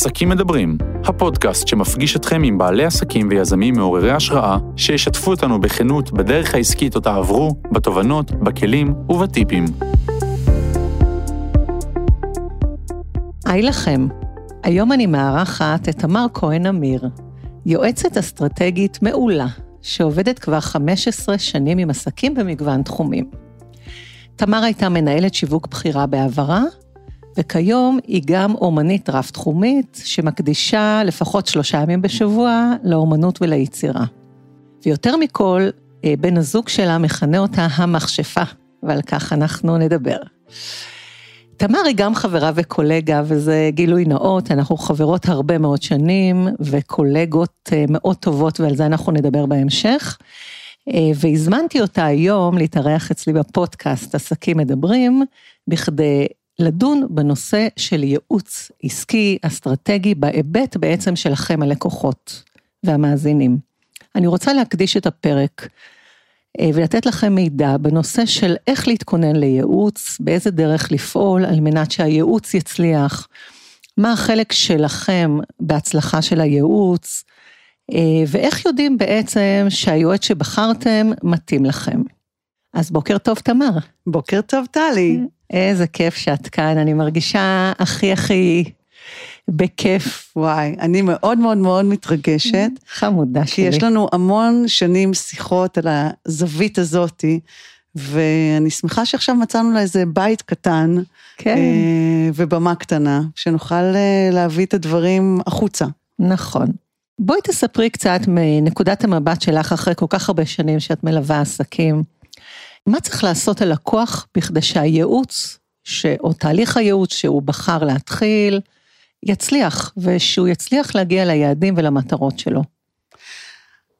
עסקים מדברים, הפודקאסט שמפגיש אתכם עם בעלי עסקים ויזמים מעוררי השראה, שישתפו אותנו בכנות בדרך העסקית אותה עברו, בתובנות, בכלים ובטיפים. היי לכם, היום אני מארחת את תמר כהן אמיר, יועצת אסטרטגית מעולה, שעובדת כבר 15 שנים עם עסקים במגוון תחומים. תמר הייתה מנהלת שיווק בכירה בעברה, וכיום היא גם אומנית רב-תחומית, שמקדישה לפחות שלושה ימים בשבוע לאומנות וליצירה. ויותר מכל, אה, בן הזוג שלה מכנה אותה המכשפה, ועל כך אנחנו נדבר. תמר היא גם חברה וקולגה, וזה גילוי נאות, אנחנו חברות הרבה מאוד שנים, וקולגות אה, מאוד טובות, ועל זה אנחנו נדבר בהמשך. אה, והזמנתי אותה היום להתארח אצלי בפודקאסט עסקים מדברים, בכדי לדון בנושא של ייעוץ עסקי, אסטרטגי, בהיבט בעצם שלכם הלקוחות והמאזינים. אני רוצה להקדיש את הפרק אה, ולתת לכם מידע בנושא של איך להתכונן לייעוץ, באיזה דרך לפעול על מנת שהייעוץ יצליח, מה החלק שלכם בהצלחה של הייעוץ, אה, ואיך יודעים בעצם שהיועץ שבחרתם מתאים לכם. אז בוקר טוב, תמר. בוקר טוב, טלי. איזה כיף שאת כאן, אני מרגישה הכי הכי בכיף. וואי, אני מאוד מאוד מאוד מתרגשת. חמודה שלי. כי יש לנו המון שנים שיחות על הזווית הזאתי, ואני שמחה שעכשיו מצאנו לה איזה בית קטן, כן. אה, ובמה קטנה, שנוכל אה, להביא את הדברים החוצה. נכון. בואי תספרי קצת מנקודת המבט שלך אחרי כל כך הרבה שנים שאת מלווה עסקים. מה צריך לעשות הלקוח בכדי שהייעוץ, ש... או תהליך הייעוץ שהוא בחר להתחיל, יצליח, ושהוא יצליח להגיע ליעדים ולמטרות שלו.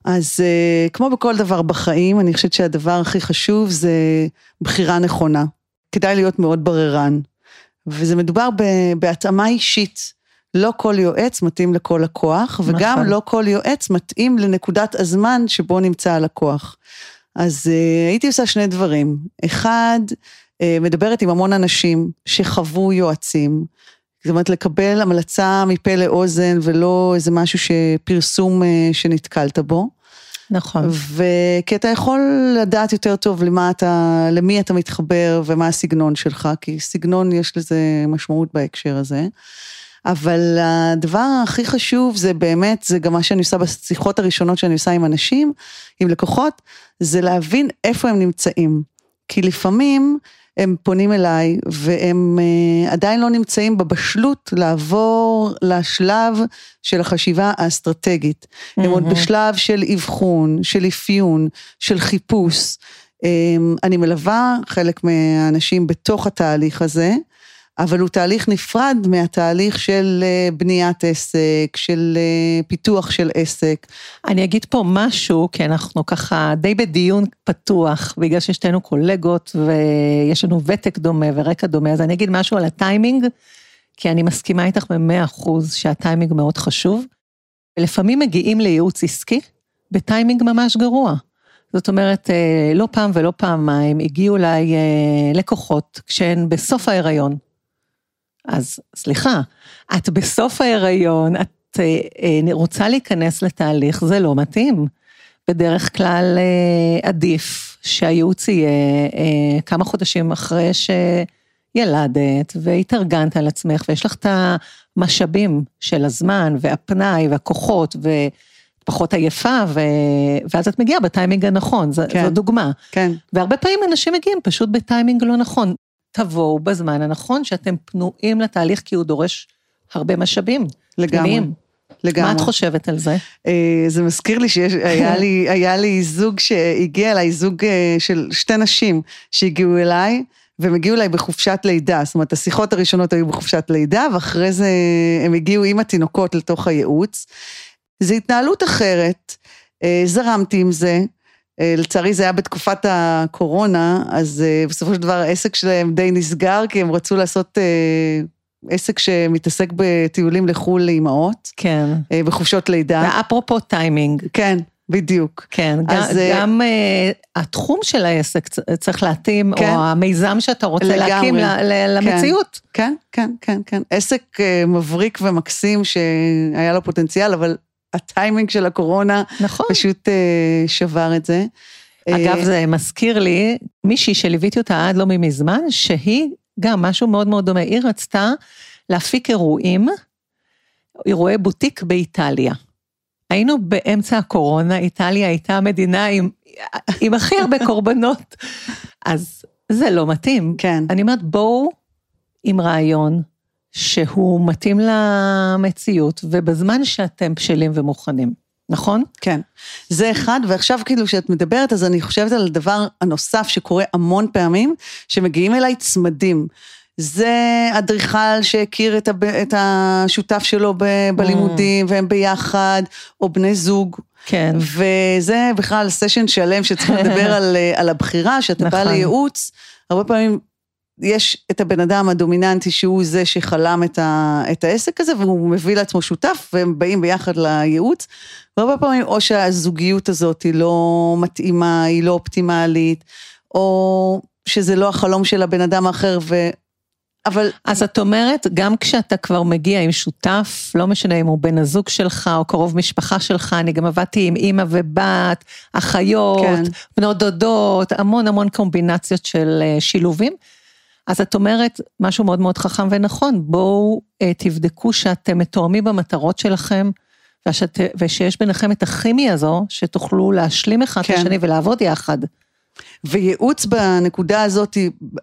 אז אה, כמו בכל דבר בחיים, אני חושבת שהדבר הכי חשוב זה בחירה נכונה. כדאי להיות מאוד בררן. וזה מדובר בהתאמה אישית. לא כל יועץ מתאים לכל לקוח, וגם נכון. לא כל יועץ מתאים לנקודת הזמן שבו נמצא הלקוח. אז uh, הייתי עושה שני דברים. אחד, uh, מדברת עם המון אנשים שחוו יועצים. זאת אומרת, לקבל המלצה מפה לאוזן ולא איזה משהו שפרסום uh, שנתקלת בו. נכון. וכי אתה יכול לדעת יותר טוב למה אתה, למי אתה מתחבר ומה הסגנון שלך, כי סגנון יש לזה משמעות בהקשר הזה. אבל הדבר הכי חשוב זה באמת, זה גם מה שאני עושה בשיחות הראשונות שאני עושה עם אנשים, עם לקוחות, זה להבין איפה הם נמצאים. כי לפעמים הם פונים אליי והם uh, עדיין לא נמצאים בבשלות לעבור לשלב של החשיבה האסטרטגית. Mm-hmm. הם עוד בשלב של אבחון, של אפיון, של חיפוש. Um, אני מלווה חלק מהאנשים בתוך התהליך הזה. אבל הוא תהליך נפרד מהתהליך של אה, בניית עסק, של אה, פיתוח של עסק. אני אגיד פה משהו, כי אנחנו ככה די בדיון פתוח, בגלל ששתינו קולגות ויש לנו ותק דומה ורקע דומה, אז אני אגיד משהו על הטיימינג, כי אני מסכימה איתך במאה אחוז שהטיימינג מאוד חשוב. לפעמים מגיעים לייעוץ עסקי בטיימינג ממש גרוע. זאת אומרת, אה, לא פעם ולא פעמיים הגיעו אליי לקוחות כשהן בסוף ההיריון. אז סליחה, את בסוף ההיריון, את אה, אה, רוצה להיכנס לתהליך, זה לא מתאים. בדרך כלל אה, עדיף שהייעוץ יהיה כמה חודשים אחרי שילדת והתארגנת על עצמך ויש לך את המשאבים של הזמן והפנאי והכוחות ופחות עייפה, ו... ואז את מגיעה בטיימינג הנכון, זו, כן, זו דוגמה. כן. והרבה פעמים אנשים מגיעים פשוט בטיימינג לא נכון. תבואו בזמן הנכון, שאתם פנויים לתהליך, כי הוא דורש הרבה משאבים. לגמרי. פנימיים. לגמרי. מה את חושבת על זה? אה, זה מזכיר לי שהיה לי, היה לי זוג שהגיע אליי, זוג אה, של שתי נשים שהגיעו אליי, והם הגיעו אליי בחופשת לידה, זאת אומרת, השיחות הראשונות היו בחופשת לידה, ואחרי זה הם הגיעו עם התינוקות לתוך הייעוץ. זו התנהלות אחרת, אה, זרמתי עם זה. אה, לצערי זה היה בתקופת הקורונה, אז אה, בסופו של דבר העסק שלהם די נסגר, כי הם רצו לעשות אה, עסק שמתעסק בטיולים לחו"ל לאימהות. כן. בחופשות לידה. ואפרופו טיימינג. כן. בדיוק. כן, אז, גם, גם uh, התחום של העסק צריך להתאים, כן. או המיזם שאתה רוצה לגמרי. להקים ל- ל- כן. למציאות. כן, כן, כן, כן. עסק אה, מבריק ומקסים שהיה לו פוטנציאל, אבל הטיימינג של הקורונה נכון. פשוט אה, שבר את זה. אגב, אה, זה מזכיר לי מישהי שליוויתי אותה עד לא מזמן, שהיא גם משהו מאוד מאוד דומה, היא רצתה להפיק אירועים, אירועי בוטיק באיטליה. היינו באמצע הקורונה, איטליה הייתה המדינה עם, עם הכי הרבה קורבנות, אז זה לא מתאים. כן, אני אומרת, בואו עם רעיון שהוא מתאים למציאות, ובזמן שאתם בשלים ומוכנים, נכון? כן. זה אחד, ועכשיו כאילו כשאת מדברת, אז אני חושבת על הדבר הנוסף שקורה המון פעמים, שמגיעים אליי צמדים. זה אדריכל שהכיר את, הב... את השותף שלו ב... בלימודים, והם ביחד, או בני זוג. כן. וזה בכלל סשן שלם שצריכים לדבר על, על הבחירה, שאתה בא נכון. לייעוץ, הרבה פעמים יש את הבן אדם הדומיננטי שהוא זה שחלם את, ה, את העסק הזה, והוא מביא לעצמו שותף, והם באים ביחד לייעוץ, והרבה פעמים או שהזוגיות הזאת היא לא מתאימה, היא לא אופטימלית, או שזה לא החלום של הבן אדם האחר, ו... אבל אז את אומרת, גם כשאתה כבר מגיע עם שותף, לא משנה אם הוא בן הזוג שלך או קרוב משפחה שלך, אני גם עבדתי עם אימא ובת, אחיות, כן. בנות דודות, המון המון קומבינציות של אה, שילובים. אז את אומרת משהו מאוד מאוד חכם ונכון, בואו אה, תבדקו שאתם מתואמים במטרות שלכם, ושאת, ושיש ביניכם את הכימיה הזו, שתוכלו להשלים אחד כן. השני ולעבוד יחד. וייעוץ בנקודה הזאת,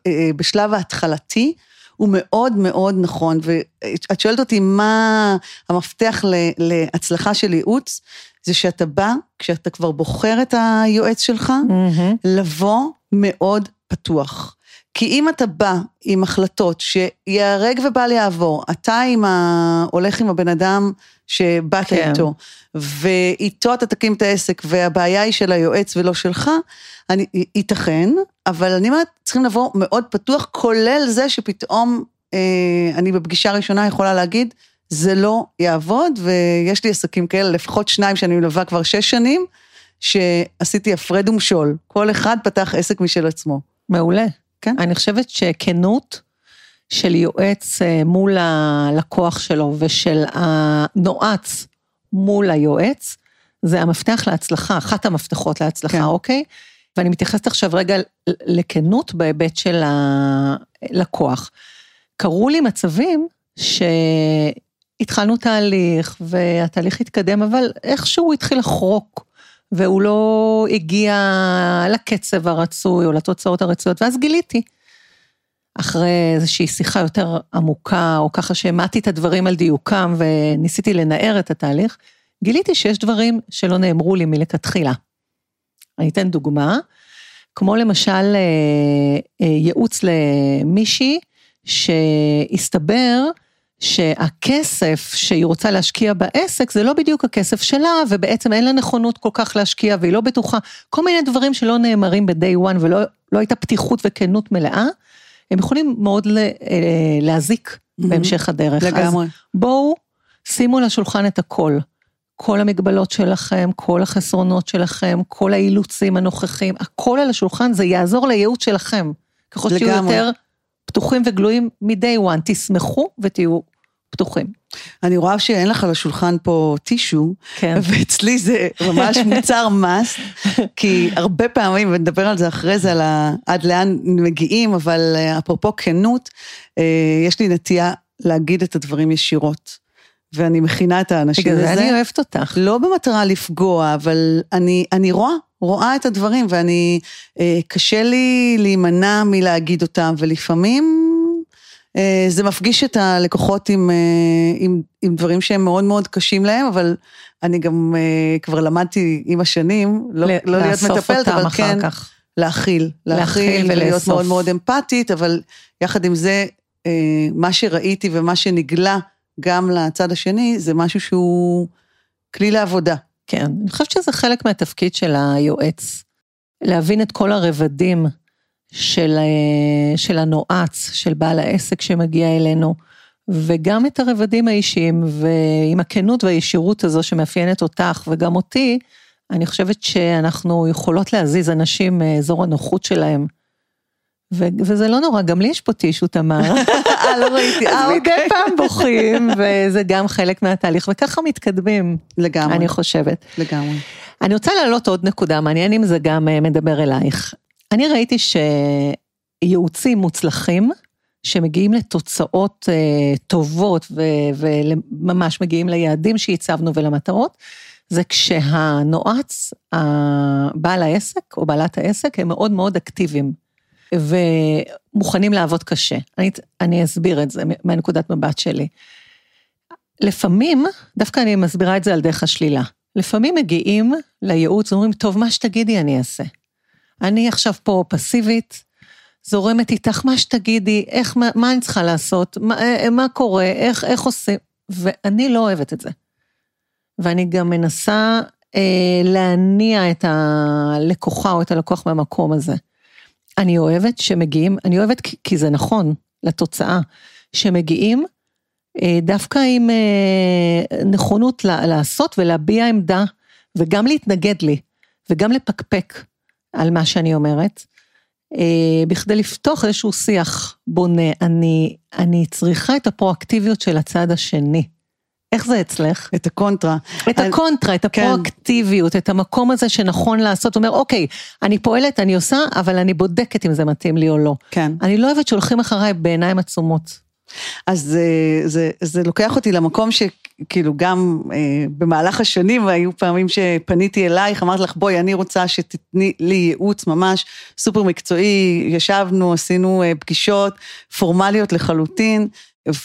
אה, בשלב ההתחלתי, הוא מאוד מאוד נכון. ואת שואלת אותי מה המפתח להצלחה של ייעוץ, זה שאתה בא, כשאתה כבר בוחר את היועץ שלך, מהמם. לבוא מאוד פתוח. כי אם אתה בא עם החלטות שיהרג ובל יעבור, אתה עם ה... הולך עם הבן אדם שבאת. כן. איתו, ואיתו אתה תקים את העסק, והבעיה היא של היועץ ולא שלך, אני, ייתכן, אבל אני אומרת, צריכים לבוא מאוד פתוח, כולל זה שפתאום אה, אני בפגישה ראשונה יכולה להגיד, זה לא יעבוד, ויש לי עסקים כאלה, לפחות שניים שאני מלווה כבר שש שנים, שעשיתי הפרד ומשול, כל אחד פתח עסק משל עצמו. מעולה. כן. אני חושבת שכנות של יועץ אה, מול הלקוח שלו ושל הנועץ מול היועץ, זה המפתח להצלחה, אחת המפתחות להצלחה, כן. אוקיי? ואני מתייחסת עכשיו רגע לכנות בהיבט של הלקוח. קרו לי מצבים שהתחלנו תהליך והתהליך התקדם, אבל איכשהו התחיל לחרוק. והוא לא הגיע לקצב הרצוי או לתוצאות הרצויות, ואז גיליתי. אחרי איזושהי שיחה יותר עמוקה, או ככה שהעמדתי את הדברים על דיוקם וניסיתי לנער את התהליך, גיליתי שיש דברים שלא נאמרו לי מלכתחילה. אני אתן דוגמה, כמו למשל אה, אה, ייעוץ למישהי שהסתבר שהכסף שהיא רוצה להשקיע בעסק זה לא בדיוק הכסף שלה, ובעצם אין לה נכונות כל כך להשקיע והיא לא בטוחה, כל מיני דברים שלא נאמרים ב-day one ולא לא הייתה פתיחות וכנות מלאה, הם יכולים מאוד ל- אה, להזיק בהמשך הדרך. אז לגמרי. בואו, שימו לשולחן את הכל. כל המגבלות שלכם, כל החסרונות שלכם, כל האילוצים הנוכחים, הכל על השולחן, זה יעזור לייעוץ שלכם. ככל שתהיו לגמרי. יותר פתוחים וגלויים מ-day one, תשמחו ותהיו פתוחים. אני רואה שאין לך על השולחן פה טישו, כן. ואצלי זה ממש מוצר מס, כי הרבה פעמים, ונדבר על זה אחרי זה, על ה... עד לאן מגיעים, אבל אה, אפרופו כנות, אה, יש לי נטייה להגיד את הדברים ישירות, ואני מכינה את האנשים בגלל לזה. זה אני אוהבת אותך. לא במטרה לפגוע, אבל אני, אני רואה, רואה את הדברים, ואני, אה, קשה לי להימנע מלהגיד אותם, ולפעמים זה מפגיש את הלקוחות עם, אה, עם, עם דברים שהם מאוד מאוד קשים להם, אבל אני גם אה, כבר למדתי עם השנים, לא, ל- לא להיות מטפלת, אבל כן כך. להכיל, להכיל להכיל ולהיות ולאסוף. מאוד מאוד אמפתית, אבל יחד עם זה, אה, מה שראיתי ומה שנגלה גם לצד השני, זה משהו שהוא כלי לעבודה. כן, אני חושבת שזה חלק מהתפקיד של היועץ. להבין את כל הרבדים של, אה, של הנועץ, של בעל העסק שמגיע אלינו, וגם את הרבדים האישיים, ועם הכנות והישירות הזו שמאפיינת אותך וגם אותי, אני חושבת שאנחנו יכולות להזיז אנשים מאזור הנוחות שלהם. ו- וזה לא נורא, גם לי יש פה טישו, תמר. אה, לא ראיתי. אה, מדי אוקיי. פעם בוכים, וזה גם חלק מהתהליך, וככה מתקדמים, לגמרי, אני חושבת. לגמרי. אני רוצה להעלות עוד נקודה, מעניין אם זה גם אה, מדבר אלייך. אני ראיתי שייעוצים מוצלחים, שמגיעים לתוצאות אה, טובות ו- וממש מגיעים ליעדים שהצבנו ולמטרות, זה כשהנועץ, בעל העסק או בעלת העסק, הם מאוד מאוד אקטיביים ומוכנים לעבוד קשה. אני, אני אסביר את זה מהנקודת מבט שלי. לפעמים, דווקא אני מסבירה את זה על דרך השלילה. לפעמים מגיעים לייעוץ ואומרים, טוב, מה שתגידי אני אעשה. אני עכשיו פה פסיבית, זורמת איתך מה שתגידי, איך, מה, מה אני צריכה לעשות, מה, אה, מה קורה, איך, איך עושים, ואני לא אוהבת את זה. ואני גם מנסה אה, להניע את הלקוחה או את הלקוח מהמקום הזה. אני אוהבת שמגיעים, אני אוהבת כי, כי זה נכון לתוצאה, שמגיעים אה, דווקא עם אה, נכונות לעשות ולהביע עמדה, וגם להתנגד לי, וגם לפקפק על מה שאני אומרת, אה, בכדי לפתוח איזשהו שיח בונה. אני, אני צריכה את הפרואקטיביות של הצד השני. איך זה אצלך? את הקונטרה. את הקונטרה, את כן. הפרואקטיביות, את המקום הזה שנכון לעשות, אומר, אוקיי, אני פועלת, אני עושה, אבל אני בודקת אם זה מתאים לי או לא. כן. אני לא אוהבת שהולכים אחריי בעיניים עצומות. אז זה, זה, זה לוקח אותי למקום שכאילו גם אה, במהלך השנים היו פעמים שפניתי אלייך, אמרתי לך בואי אני רוצה שתתני לי ייעוץ ממש סופר מקצועי, ישבנו, עשינו אה, פגישות פורמליות לחלוטין.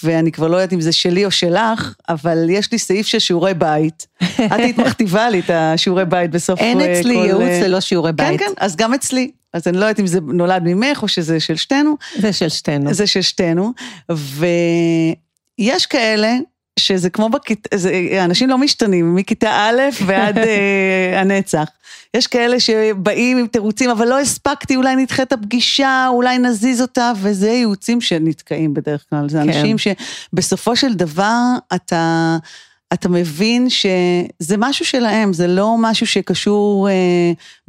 ואני כבר לא יודעת אם זה שלי או שלך, אבל יש לי סעיף של שיעורי בית. את היית מכתיבה לי את השיעורי בית בסוף אין אה, אצלי כל, ייעוץ אה, ללא שיעורי כן, בית. כן, אז גם אצלי. אז אני לא יודעת אם זה נולד ממך או שזה של שתינו. זה של שתינו. זה של שתינו, ויש כאלה שזה כמו בכיתה, אנשים לא משתנים, מכיתה א' ועד אה, הנצח. יש כאלה שבאים עם תירוצים, אבל לא הספקתי, אולי נדחה את הפגישה, אולי נזיז אותה, וזה ייעוצים שנתקעים בדרך כלל. זה כן. אנשים שבסופו של דבר אתה... אתה מבין שזה משהו שלהם, זה לא משהו שקשור אה,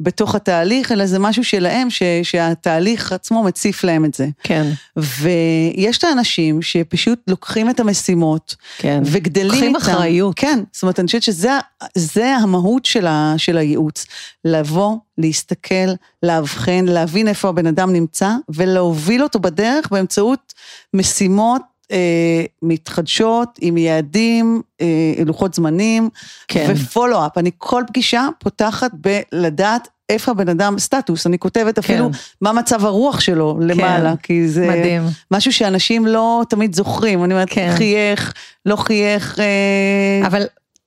בתוך התהליך, אלא זה משהו שלהם, ש, שהתהליך עצמו מציף להם את זה. כן, ויש את האנשים שפשוט לוקחים את המשימות, כן. וגדלים לוקחים איתם. אחריות. כן, זאת אומרת, אני חושבת שזה זה המהות של, ה, של הייעוץ. לבוא, להסתכל, לאבחן, להבין איפה הבן אדם נמצא, ולהוביל אותו בדרך באמצעות משימות אה, מתחדשות, עם יעדים, אה, לוחות זמנים, כן. ופולו-אפ. אני כל פגישה פותחת בלדעת איפה הבן אדם, סטטוס, אני כותבת אפילו כן. מה מצב הרוח שלו למעלה, כי זה מדהים. משהו שאנשים לא תמיד זוכרים. אני אומרת, כן. חייך, לא חייך, אה, אבל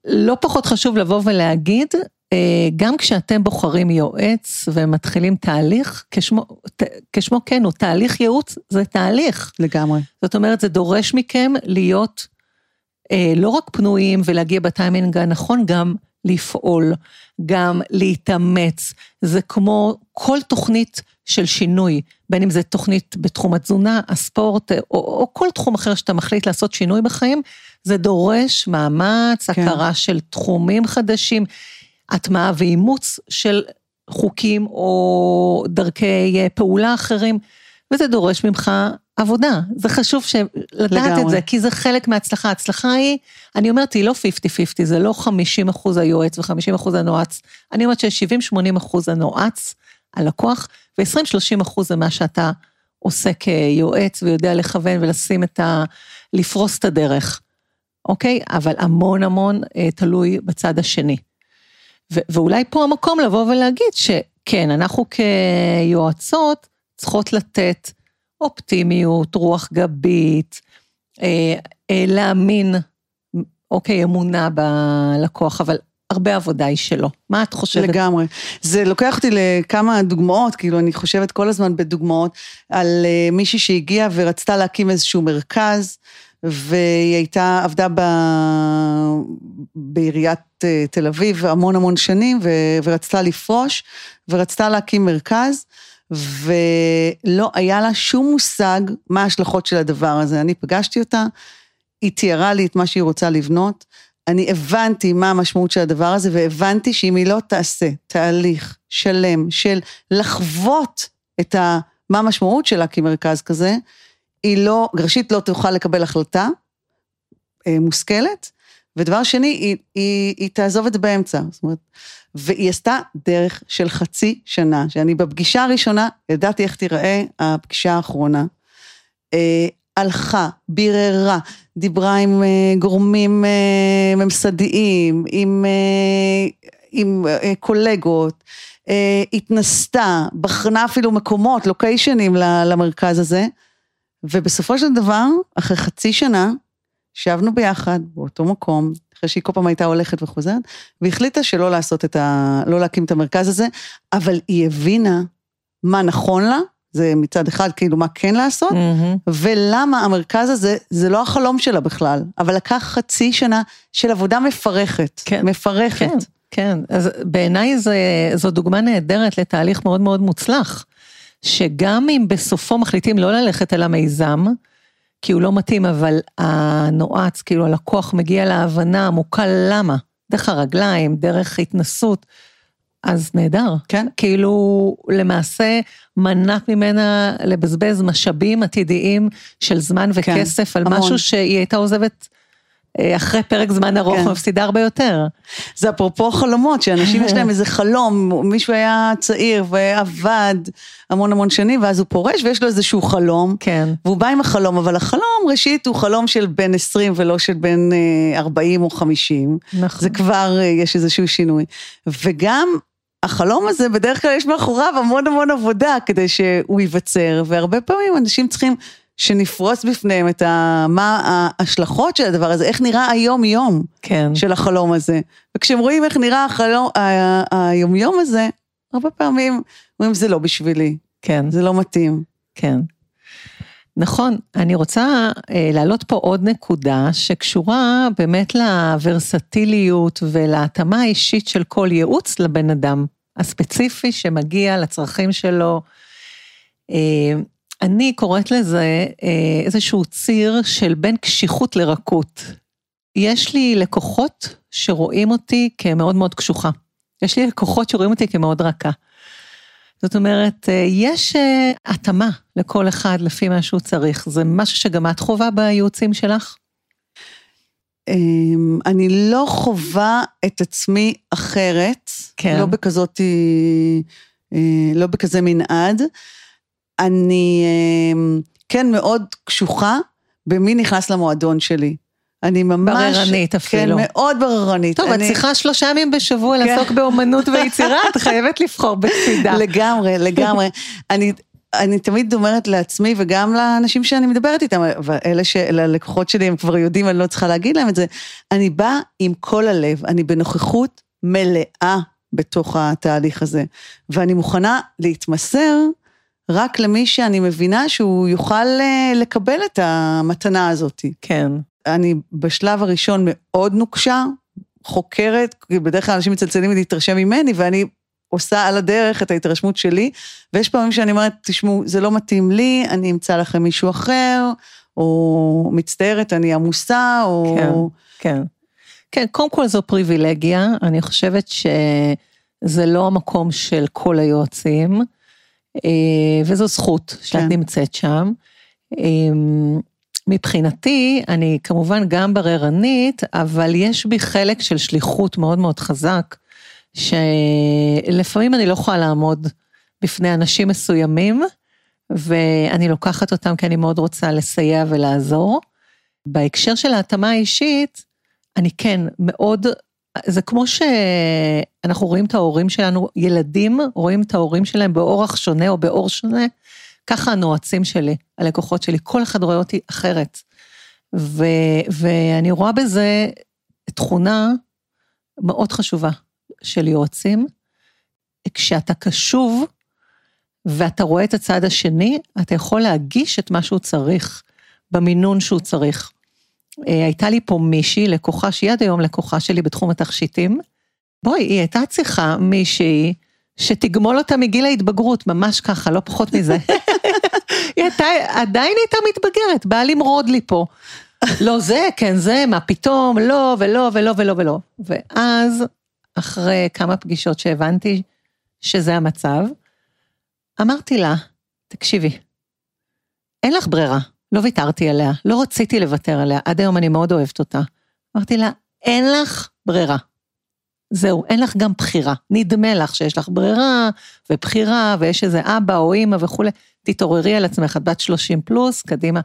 לא פחות חשוב לבוא ולהגיד, גם כשאתם בוחרים יועץ ומתחילים תהליך, כשמו, ת- כשמו כן הוא, תהליך ייעוץ זה תהליך. לגמרי. זאת אומרת, זה דורש מכם להיות אה, לא רק פנויים ולהגיע בטיימינג הנכון, גם לפעול, גם להתאמץ. זה כמו כל תוכנית של שינוי, בין אם זה תוכנית בתחום התזונה, הספורט, או, או כל תחום אחר שאתה מחליט לעשות שינוי בחיים, זה דורש מאמץ, כן. הכרה של תחומים חדשים, הטמעה ואימוץ של חוקים או דרכי אה, פעולה אחרים, וזה דורש ממך עבודה. זה חשוב ש... לדעת לגמרי. את זה, כי זה חלק מההצלחה. ההצלחה היא, אני אומרת, היא לא 50-50, זה לא 50 אחוז היועץ ו-50 אחוז הנועץ. אני אומרת ש-70-80 אחוז הנועץ, הלקוח, ו-20-30 אחוז זה מה שאתה עושה כיועץ ויודע לכוון ולשים את ה... לפרוס את הדרך, אוקיי? אבל המון המון אה, תלוי בצד השני. ואולי פה המקום לבוא ולהגיד שכן, אנחנו כיועצות צריכות לתת אופטימיות, רוח גבית, אה, אה, להאמין, אוקיי, אמונה בלקוח, אבל הרבה עבודה היא שלו. מה את חושבת? לגמרי. זה לוקח אותי לכמה דוגמאות, כאילו אני חושבת כל הזמן בדוגמאות, על אה, מישהי שהגיעה ורצתה להקים איזשהו מרכז, והיא הייתה, עבדה ב... בעיריית אה, תל אביב המון המון שנים, ו... ורצתה לפרוש, ורצתה להקים מרכז, ולא היה לה שום מושג מה ההשלכות של הדבר הזה. אני פגשתי אותה, היא תיארה לי את מה שהיא רוצה לבנות, אני הבנתי מה המשמעות של הדבר הזה, והבנתי שאם היא לא תעשה תהליך שלם של לחוות את ה... מה המשמעות שלה כמרכז כזה, היא לא, ראשית לא תוכל לקבל החלטה אה, מושכלת, ודבר שני, היא, היא, היא תעזוב את זה באמצע. זאת אומרת, והיא עשתה דרך של חצי שנה, שאני בפגישה הראשונה ידעתי איך תיראה הפגישה האחרונה. אה, הלכה, ביררה, דיברה עם אה, גורמים אה, ממסדיים, עם, אה, עם אה, קולגות, אה, התנסתה, בחנה אפילו מקומות, לוקיישנים למרכז הזה, ובסופו של דבר, אחרי חצי שנה, ישבנו ביחד באותו מקום, אחרי שהיא כל פעם הייתה הולכת וחוזרת, והחליטה שלא לעשות את ה... לא להקים את המרכז הזה, אבל היא הבינה מה נכון לה, זה מצד אחד כאילו מה כן לעשות, מהמם. ולמה המרכז הזה, זה לא החלום שלה בכלל, אבל לקח חצי שנה של עבודה מפרכת, כן. מפרכת. כן, כן. אז בעיניי זה- זו דוגמה נהדרת לתהליך מאוד מאוד מוצלח, שגם אם בסופו מחליטים לא ללכת אל המיזם, כי הוא לא מתאים, אבל הנועץ, כאילו הלקוח מגיע להבנה עמוקה למה, דרך הרגליים, דרך התנסות, אז נהדר. כן. כאילו, למעשה מנעת ממנה לבזבז משאבים עתידיים של זמן וכסף על המון. משהו שהיא הייתה עוזבת אחרי פרק זמן ארוך, כן. מפסידה הרבה יותר. זה אפרופו חלומות, שאנשים יש להם איזה חלום, מישהו היה צעיר ועבד המון המון שנים, ואז הוא פורש ויש לו איזשהו חלום, כן. והוא בא עם החלום, אבל החלום ראשית הוא חלום של בן 20 ולא של בן אה, 40 או 50, נכון. זה כבר אה, יש איזשהו שינוי. וגם החלום הזה, בדרך כלל יש מאחוריו המון המון עבודה כדי שהוא ייווצר, והרבה פעמים אנשים צריכים שנפרוס בפניהם את ה... מה ההשלכות של הדבר הזה, איך נראה היום-יום. כן. של החלום הזה. וכשהם רואים איך נראה החלום, ה- היומיום הזה, הרבה פעמים אומרים, זה לא בשבילי, כן, זה לא מתאים. כן. נכון, אני רוצה אה, להעלות פה עוד נקודה שקשורה באמת לוורסטיליות ולהתאמה האישית של כל ייעוץ לבן אדם הספציפי שמגיע לצרכים שלו. אה, אני קוראת לזה אה, איזשהו ציר של בין קשיחות לרכות. יש לי לקוחות שרואים אותי כמאוד מאוד קשוחה. יש לי לקוחות שרואים אותי כמאוד רכה. זאת אומרת, אה, יש אה, התאמה לכל אחד לפי מה שהוא צריך. זה משהו שגם את חווה בייעוצים שלך? אמ, אני לא חווה את עצמי אחרת, כן. לא בכזאת, לא בכזה מנעד. אני אמ, כן מאוד קשוחה במי נכנס למועדון שלי. אני ממש... בררנית אפילו. כן, מאוד בררנית. טוב, את אני- צריכה שלושה ימים בשבוע כן. לעסוק באומנות ויצירה, את חייבת לבחור בקפידה. לגמרי, לגמרי. אני, אני תמיד אומרת לעצמי וגם לאנשים שאני מדברת איתם, ואלה שללקוחות שלי הם כבר יודעים, אני לא צריכה להגיד להם את זה, אני באה עם כל הלב, אני בנוכחות מלאה בתוך התהליך הזה, ואני מוכנה להתמסר רק למי שאני מבינה שהוא יוכל אה, לקבל את המתנה הזאת. כן, אני בשלב הראשון מאוד נוקשה, חוקרת, כי בדרך כלל אנשים מצלצלים להתרשם ממני, ואני עושה על הדרך את ההתרשמות שלי, ויש פעמים שאני אומרת, תשמעו, זה לא מתאים לי, אני אמצא לכם מישהו אחר, או מצטערת, אני עמוסה, או... כן. כן. כן, קודם כל זו פריבילגיה, אני חושבת שזה לא המקום של כל היועצים, וזו זכות שאת כן. נמצאת שם. אה, מבחינתי, אני כמובן גם בררנית, אבל יש בי חלק של שליחות מאוד מאוד חזק, שלפעמים אני לא יכולה לעמוד בפני אנשים מסוימים, ואני לוקחת אותם כי אני מאוד רוצה לסייע ולעזור. בהקשר של ההתאמה האישית, אני כן מאוד, זה כמו שאנחנו רואים את ההורים שלנו, ילדים רואים את ההורים שלהם באורח שונה או באור שונה, ככה הנועצים שלי, הלקוחות שלי, כל אחד רואה אותי אחרת. ו, ואני רואה בזה תכונה מאוד חשובה של יועצים, כשאתה קשוב ואתה רואה את הצד השני, אתה יכול להגיש את מה שהוא צריך, במינון שהוא צריך. אה, הייתה לי פה מישהי, לקוחה, שהיא עד היום לקוחה שלי בתחום התכשיטים. בואי, היא הייתה צריכה מישהי שתגמול אותה מגיל ההתבגרות, ממש ככה, לא פחות מזה. היא הייתה, עדיין הייתה מתבגרת, באה למרוד לי פה. לא זה, כן זה, מה פתאום, לא, ולא, ולא, ולא, ולא. ואז, אחרי כמה פגישות שהבנתי שזה המצב, אמרתי לה, תקשיבי, אין לך ברירה, לא ויתרתי עליה, לא רציתי לוותר עליה, עד היום אני מאוד אוהבת אותה. אמרתי לה, אין לך ברירה. זהו, אין לך גם בחירה. נדמה לך שיש לך ברירה ובחירה ויש איזה אבא או אימא וכולי, תתעוררי על עצמך, את בת 30 פלוס, קדימה.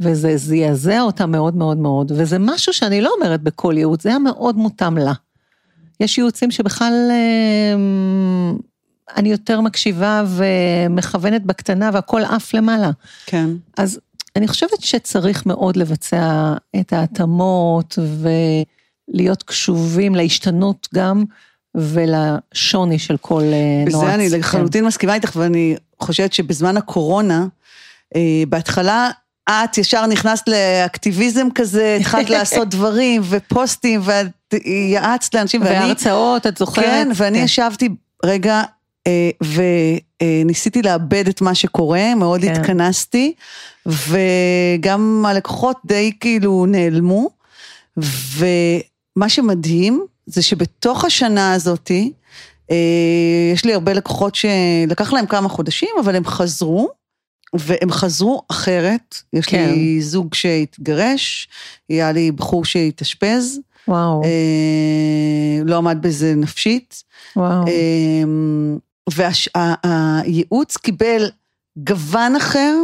וזה זעזע אותה מאוד מאוד מאוד, וזה משהו שאני לא אומרת בכל ייעוץ, זה היה מאוד מותאם לה. יש ייעוצים שבכלל אה, אני יותר מקשיבה ומכוונת בקטנה והכל עף למעלה. כן. אז אני חושבת שצריך מאוד לבצע את ההתאמות ולהיות קשובים להשתנות גם ולשוני של כל אה, נועץ. בזה אני כן. לחלוטין מסכימה איתך, ואני חושבת שבזמן הקורונה, אה, בהתחלה את ישר נכנסת לאקטיביזם כזה, התחלת לעשות דברים ופוסטים, ואת יעצת לאנשים, ואני... והרצאות, את זוכרת? כן, ואני כן. ישבתי רגע וניסיתי לאבד את מה שקורה, מאוד כן. התכנסתי, וגם הלקוחות די כאילו נעלמו, ומה שמדהים זה שבתוך השנה הזאתי, אה, יש לי הרבה לקוחות שלקח להם כמה חודשים, אבל הם חזרו, והם חזרו אחרת. יש כן. לי זוג שהתגרש, היה לי בחור שהתאשפז, וואו, אה, לא עמד בזה נפשית. וואו. והייעוץ קיבל גוון אחר,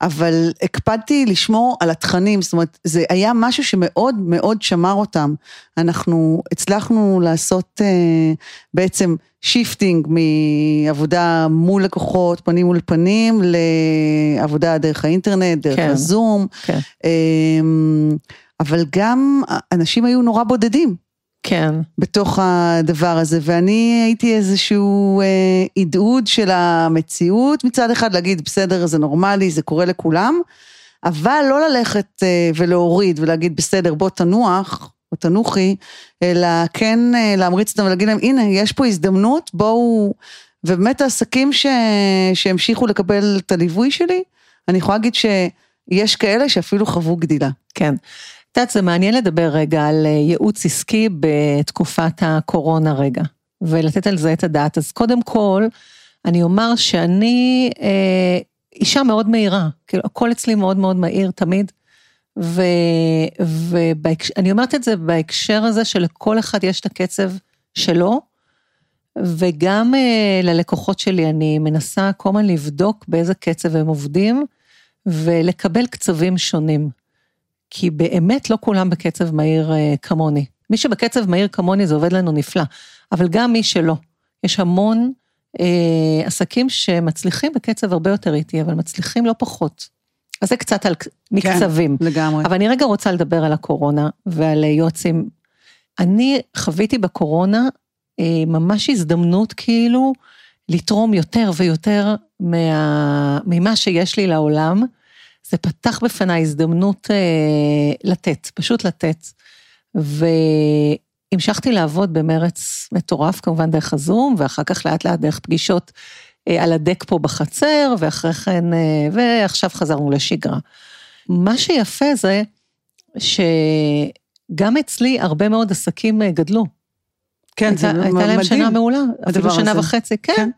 אבל הקפדתי לשמור על התכנים, זאת אומרת, זה היה משהו שמאוד מאוד שמר אותם. אנחנו הצלחנו לעשות אה, בעצם shifting מעבודה מול לקוחות, פנים מול פנים, לעבודה דרך האינטרנט, דרך כן. הזום, כן, אה, אבל גם אנשים היו נורא בודדים. כן, בתוך הדבר הזה, ואני הייתי איזשהו אה, של המציאות, מצד אחד להגיד, בסדר, זה נורמלי, זה קורה לכולם, אבל לא ללכת אה, ולהוריד ולהגיד, בסדר, בוא תנוח, או תנוחי, אלא כן אה, להמריץ אותם ולהגיד להם, הנה, יש פה הזדמנות, בואו... ובאמת העסקים ש... שהמשיכו לקבל את הליווי שלי, אני יכולה להגיד שיש כאלה שאפילו חוו גדילה. כן. את יודעת, זה מעניין לדבר רגע על אה, ייעוץ עסקי בתקופת הקורונה רגע, ולתת על זה את הדעת. אז קודם כל, אני אומר שאני אה, אישה מאוד מהירה, כאילו הכל אצלי מאוד מאוד מהיר תמיד, ואני אומרת את זה בהקשר הזה שלכל אחד יש את הקצב שלו, וגם אה, ללקוחות שלי אני מנסה כל הזמן לבדוק באיזה קצב הם עובדים, ולקבל קצבים שונים. כי באמת לא כולם בקצב מהיר אה, כמוני. מי שבקצב מהיר כמוני זה עובד לנו נפלא, אבל גם מי שלא. יש המון אה, עסקים שמצליחים בקצב הרבה יותר איטי, אבל מצליחים לא פחות. אז זה קצת על מקצבים. כן, לגמרי. אבל אני רגע רוצה לדבר על הקורונה ועל אה, יועצים. אני חוויתי בקורונה אה, ממש הזדמנות כאילו לתרום יותר ויותר מה, ממה שיש לי לעולם. זה פתח בפניי הזדמנות אה, לתת, פשוט לתת. והמשכתי לעבוד במרץ מטורף, כמובן דרך הזום, ואחר כך לאט לאט דרך פגישות אה, על הדק פה בחצר, ואחרי כן, אה, ועכשיו חזרנו לשגרה. מה שיפה זה שגם אצלי הרבה מאוד עסקים אה, גדלו. כן, זה הייתה, מדהים. הייתה להם שנה מעולה, אפילו שנה הזה. וחצי, כן. כן.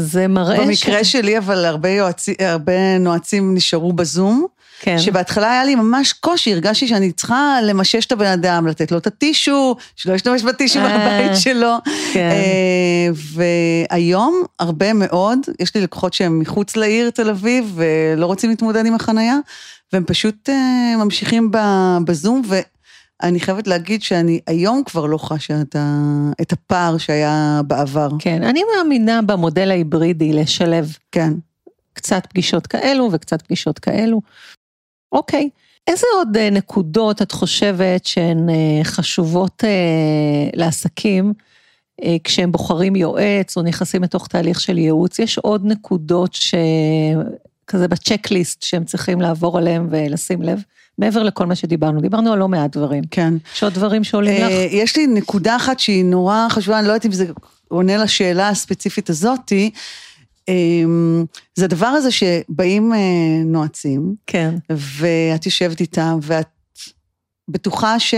זה מראה במקרה שלי, אבל הרבה, יועצי, הרבה נועצים נשארו בזום, כן. שבהתחלה היה לי ממש קושי, הרגשתי שאני צריכה למשש את הבן אדם, לתת לו את הטישו, שלא ישתמש בטישו אה, מהבית שלו. כן. אה, והיום, הרבה מאוד, יש לי לקוחות שהם מחוץ לעיר תל אביב, ולא רוצים להתמודד עם החנייה, והם פשוט אה, ממשיכים בזום, ואני חייבת להגיד שאני היום כבר לא חשה את, ה- את הפער שהיה בעבר. כן, אני מאמינה במודל ההיברידי לשלב כן. קצת פגישות כאלו וקצת פגישות כאלו. אוקיי, איזה עוד אה, נקודות את חושבת שהן אה, חשובות אה, לעסקים כשהם בוחרים יועץ או נכנסים לתוך תהליך של ייעוץ? יש עוד נקודות שכזה בצ'קליסט שהם צריכים לעבור עליהם ולשים לב, מעבר לכל מה שדיברנו, דיברנו על לא מעט דברים. כן. יש עוד דברים שעולים לך? אה, יש לי נקודה אחת שהיא נורא חשובה, אני לא יודעת אם זה עונה לשאלה הספציפית הזאתי. אמ, זה הדבר הזה שבאים אה, נועצים, כן. ואת יושבת איתם, ואת בטוחה ש...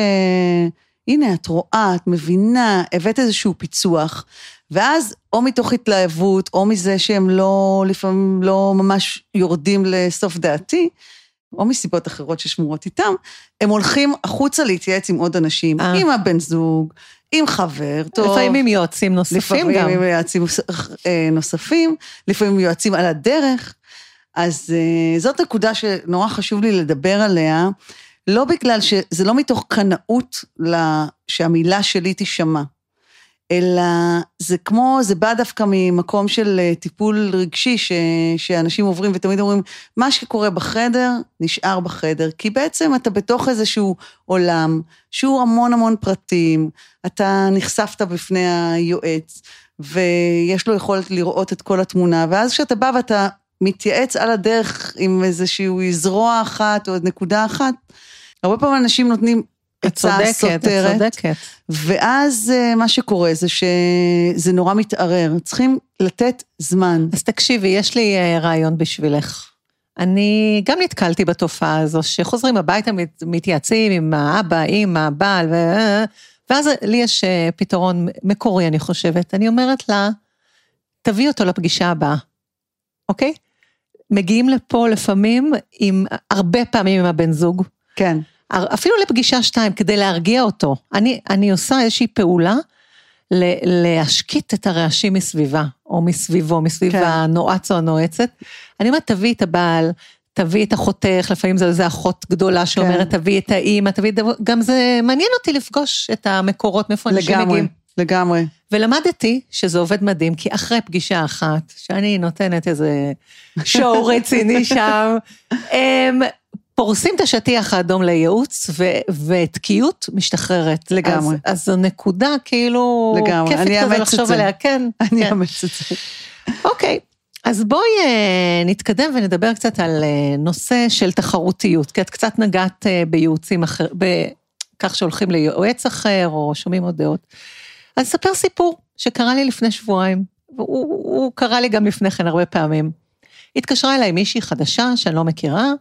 הנה, את רואה, את מבינה, הבאת איזשהו פיצוח, ואז או מתוך התלהבות, או מזה שהם לא, לפעמים לא ממש יורדים לסוף דעתי, או מסיבות אחרות ששמורות איתם, הם הולכים החוצה להתייעץ עם עוד אנשים, אה. עם הבן זוג, עם חבר טוב. לפעמים עם יועצים נוספים גם. לפעמים עם יועצים אה, נוספים, לפעמים עם יועצים על הדרך. אז אה, זאת נקודה שנורא חשוב לי לדבר עליה, לא בגלל שזה לא מתוך קנאות לה- שהמילה שלי תישמע, אלא זה כמו, זה בא דווקא ממקום של אה, טיפול רגשי ש, שאנשים עוברים ותמיד אומרים, מה שקורה בחדר, נשאר בחדר, כי בעצם אתה בתוך איזשהו עולם שהוא המון המון פרטים, אתה נחשפת בפני היועץ, ויש לו יכולת לראות את כל התמונה, ואז כשאתה בא ואתה מתייעץ על הדרך עם איזשהו זרוע אחת או נקודה אחת, הרבה פעמים אנשים נותנים את עצה צודקת, את סותרת, צודקת. ואז אה, מה שקורה זה שזה נורא מתערער, צריכים לתת זמן. אז תקשיבי, יש לי אה, רעיון בשבילך. אני גם נתקלתי בתופעה הזו, שחוזרים הביתה, מת- מתייעצים עם האבא, אימא, הבעל, ו... ואז לי יש אה, פתרון מקורי, אני חושבת. אני אומרת לה, תביאי אותו לפגישה הבאה, אוקיי? מגיעים לפה לפעמים עם, הרבה פעמים עם הבן זוג, כן, אפילו לפגישה שתיים, כדי להרגיע אותו. אני, אני עושה איזושהי פעולה ל- להשקיט את הרעשים מסביבה, או מסביבו, מסביב כן. הנועץ או הנועצת. אני אומרת, תביאי את הבעל, תביאי את אחותך, לפעמים זו איזו אחות גדולה שאומרת, כן. תביאי את האימא, תביאי את... גם זה מעניין אותי לפגוש את המקורות, מאיפה אנשים לגמרי, מגיעים. לגמרי. ולמדתי שזה עובד מדהים, כי אחרי פגישה אחת, שאני נותנת איזה שואו רציני שם, הם פורסים את השטיח האדום לייעוץ, ו- ותקיעות משתחררת. לגמרי. אז, אז זו נקודה כאילו, לגמרי, אני כיפית כזה אאמץ את לחשוב זה. עליה, כן. אני כן. אאמץ את זה. אוקיי, אז בואי אה, נתקדם ונדבר קצת על אה, נושא של תחרותיות, כי את קצת נגעת אה, בייעוצים אחר, בכך שהולכים ליועץ אחר או שומעים עוד דעות. אז אספר סיפור שקרה לי לפני שבועיים, והוא הוא קרה לי גם לפני כן הרבה פעמים. התקשרה אליי מישהי חדשה שאני לא מכירה,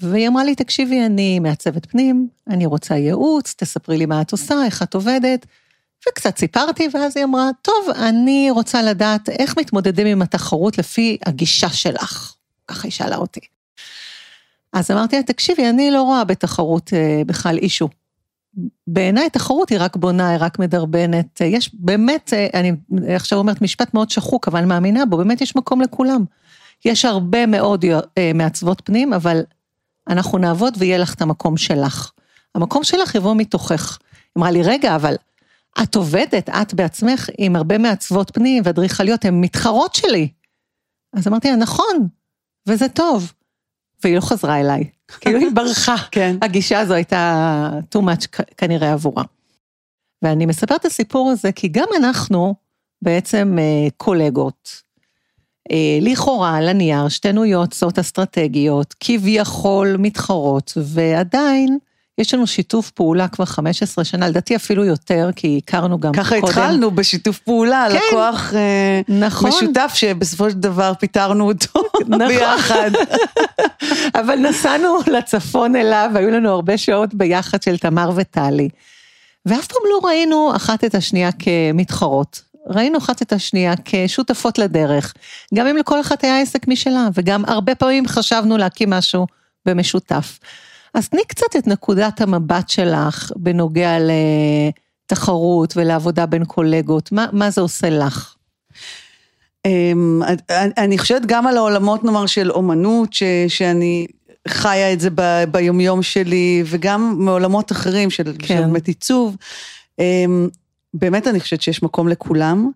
והיא אמרה לי, תקשיבי, אני מעצבת פנים, אני רוצה ייעוץ, תספרי לי מה את עושה, איך את עובדת. וקצת סיפרתי, ואז היא אמרה, טוב, אני רוצה לדעת איך מתמודדים עם התחרות לפי הגישה שלך. ככה היא שאלה אותי. אז אמרתי לה, תקשיבי, אני לא רואה בתחרות אה, בכלל אישו. בעיניי תחרות היא רק בונה, היא רק מדרבנת. אה, יש באמת, אה, אני עכשיו אומרת משפט מאוד שחוק, אבל מאמינה בו, באמת יש מקום לכולם. יש הרבה מאוד מעצבות פנים, אבל אנחנו נעבוד ויהיה לך את המקום שלך. המקום שלך יבוא מתוכך. אמרה לי, רגע, אבל את עובדת, את בעצמך, עם הרבה מעצבות פנים ואדריכליות, הן מתחרות שלי. אז אמרתי לה, נכון, וזה טוב. והיא לא חזרה אליי, כאילו היא ברחה. כן. הגישה הזו הייתה too much כנראה עבורה. ואני מספרת את הסיפור הזה כי גם אנחנו בעצם אה, קולגות. אה, לכאורה, על הנייר, שתינו יועצות אסטרטגיות, כביכול מתחרות, ועדיין יש לנו שיתוף פעולה כבר 15 שנה, לדעתי אפילו יותר, כי הכרנו גם ככה קודם. התחלנו בשיתוף פעולה, כן. לקוח אה, נכון. משותף שבסופו של דבר פיטרנו אותו נכון. ביחד. אבל נסענו לצפון אליו, והיו לנו הרבה שעות ביחד של תמר וטלי. ואף פעם לא ראינו אחת את השנייה כמתחרות. ראינו אחת את השנייה כשותפות לדרך. גם אם לכל אחת היה עסק משלה, וגם הרבה פעמים חשבנו להקים משהו במשותף. אז תני קצת את נקודת המבט שלך בנוגע לתחרות ולעבודה בין קולגות, מה, מה זה עושה לך? אמ, אני- אני חושבת גם על העולמות, נאמר, של אומנות, ש, שאני חיה את זה ב, ביומיום שלי, וגם מעולמות אחרים של, כן. של באמת עיצוב. אמ, באמת אני חושבת שיש מקום לכולם,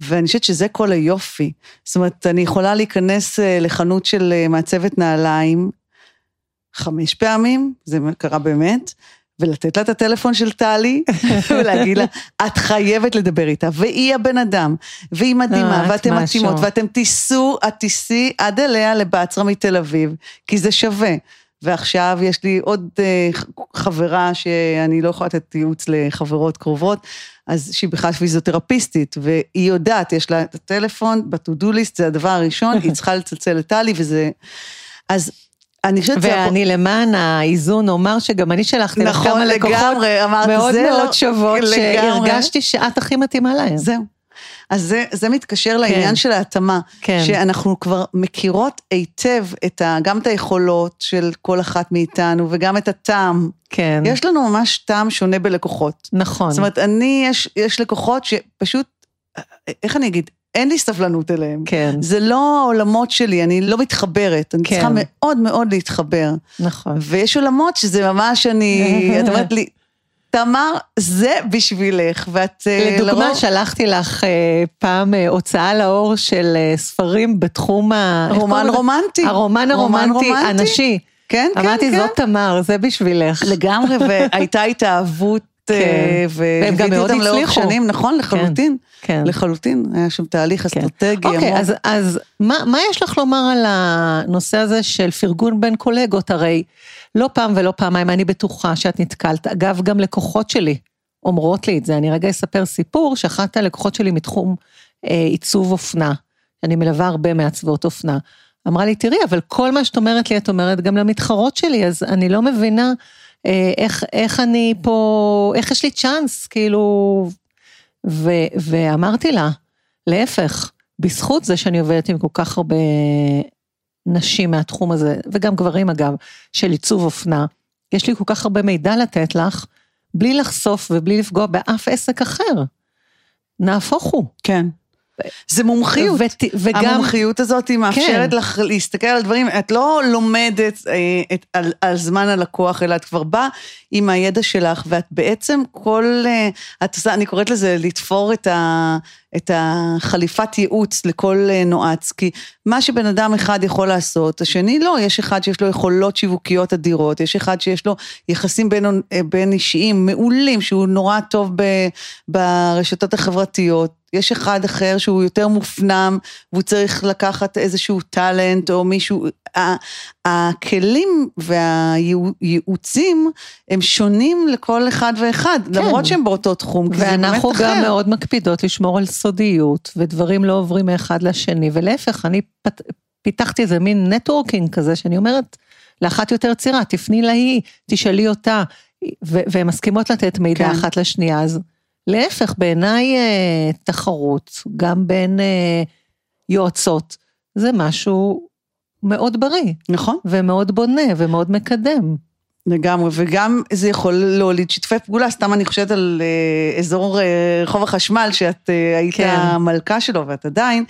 ואני חושבת שזה כל היופי. זאת אומרת, אני יכולה להיכנס אה, לחנות של אה, מעצבת נעליים חמש פעמים, זה קרה באמת, ולתת לה את הטלפון של טלי, ולהגיד לה, את חייבת לדבר איתה, והיא הבן אדם, והיא מדהימה, אה, את ואתם. מתאימות, ואתם תיסעו, את תיסעי עד אליה לבצרה מתל אביב, כי זה שווה. ועכשיו יש לי עוד אה, חברה שאני לא יכולה לתת ייעוץ לחברות קרובות, אז שהיא בכלל פיזיותרפיסטית, והיא יודעת, יש לה את הטלפון, ב-to-do list, זה הדבר הראשון, היא צריכה לצלצל לטלי, וזה... אז אני חושבת שזה... ואני למען האיזון אומר שגם אני שלחתי לך נכון, כמה לקוחות לגמרי, אמרת, מאוד זה מאוד לא- שוות. שהרגשתי שאת הכי מתאימה להם. זהו. אז זה, זה מתקשר לעניין של ההתאמה, כן. שאנחנו כבר מכירות היטב את ה, גם את היכולות של כל אחת מאיתנו וגם את הטעם. כן, יש לנו ממש טעם שונה בלקוחות. נכון. זאת אומרת, אני, יש, יש לקוחות שפשוט, איך אני אגיד, אין לי סבלנות אליהם. כן, זה לא העולמות שלי, אני לא מתחברת, אני כן. צריכה מאוד מאוד להתחבר. נכון. ויש עולמות שזה ממש אני, את אומרת לי, תמר, זה בשבילך, ואת אה, לדוגמה, לרוב- שלחתי לך אה, פעם אה, הוצאה לאור של ספרים בתחום ה... רומן? רומנטי. הרומן הרומנטי הנשי. כן, כן, אמרתי, כן. זאת תמר, זה בשבילך. לגמרי, והייתה התאהבות, כן. אה, והם גם וליוויתי מאוד אותם לאורך הצליחו. שנים, נכון, לחלוטין, כן. לחלוטין, היה שם תהליך כן. אסטרטגי אוקיי. אז, אז מה, מה יש לך לומר על הנושא הזה של פרגון בין קולגות? הרי לא פעם ולא פעמיים אני בטוחה שאת נתקלת. אגב, גם לקוחות שלי אומרות לי את זה. אני רגע אספר סיפור שאחת הלקוחות שלי מתחום אה, עיצוב אופנה, אני מלווה הרבה מעצבות אופנה, אמרה לי, תראי, אבל כל מה שאת אומרת לי, את אומרת גם למתחרות שלי, אז אני לא מבינה איך, איך אני פה, איך יש לי צ'אנס, כאילו... ו, ואמרתי לה, להפך, בזכות זה שאני עובדת עם כל כך הרבה נשים מהתחום הזה, וגם גברים אגב, של עיצוב אופנה, יש לי כל כך הרבה מידע לתת לך, בלי לחשוף ובלי לפגוע באף עסק אחר. נהפוך הוא. כן. זה מומחיות. ות, וגם, המומחיות הזאת היא מאפשרת לך להסתכל על דברים, את לא לומדת אה, את, על, על זמן הלקוח, אלא את כבר באה עם הידע שלך, ואת בעצם כל, אה, את עושה, אני קוראת לזה לתפור את, ה, את החליפת ייעוץ לכל אה, נועץ, כי מה שבן אדם אחד יכול לעשות, השני לא, יש אחד שיש לו יכולות שיווקיות אדירות, יש אחד שיש לו יחסים בין, בין אישיים מעולים, שהוא נורא טוב ב, ברשתות החברתיות. יש אחד אחר שהוא יותר מופנם, והוא צריך לקחת איזשהו טאלנט או מישהו, הכלים והייעוצים הם שונים לכל אחד ואחד, כן. למרות שהם באותו תחום, כי זה באמת ואנחנו אחר. גם מאוד מקפידות לשמור על סודיות, ודברים לא עוברים מאחד לשני, ולהפך, אני פיתחתי איזה מין נטוורקינג כזה, שאני אומרת, לאחת יותר צעירה, תפני להיא, תשאלי אותה, והן מסכימות לתת מידע כן. אחת לשנייה, אז להפך, בעיניי אה, תחרות, גם בין אה, יועצות, זה משהו מאוד בריא, נכון, ומאוד בונה, ומאוד מקדם. לגמרי, וגם זה יכול להוליד שיתופי פעולה, סתם אני חושבת על אה, אזור אה, רחוב החשמל, שאת אה, היית כן. המלכה שלו ואת עדיין,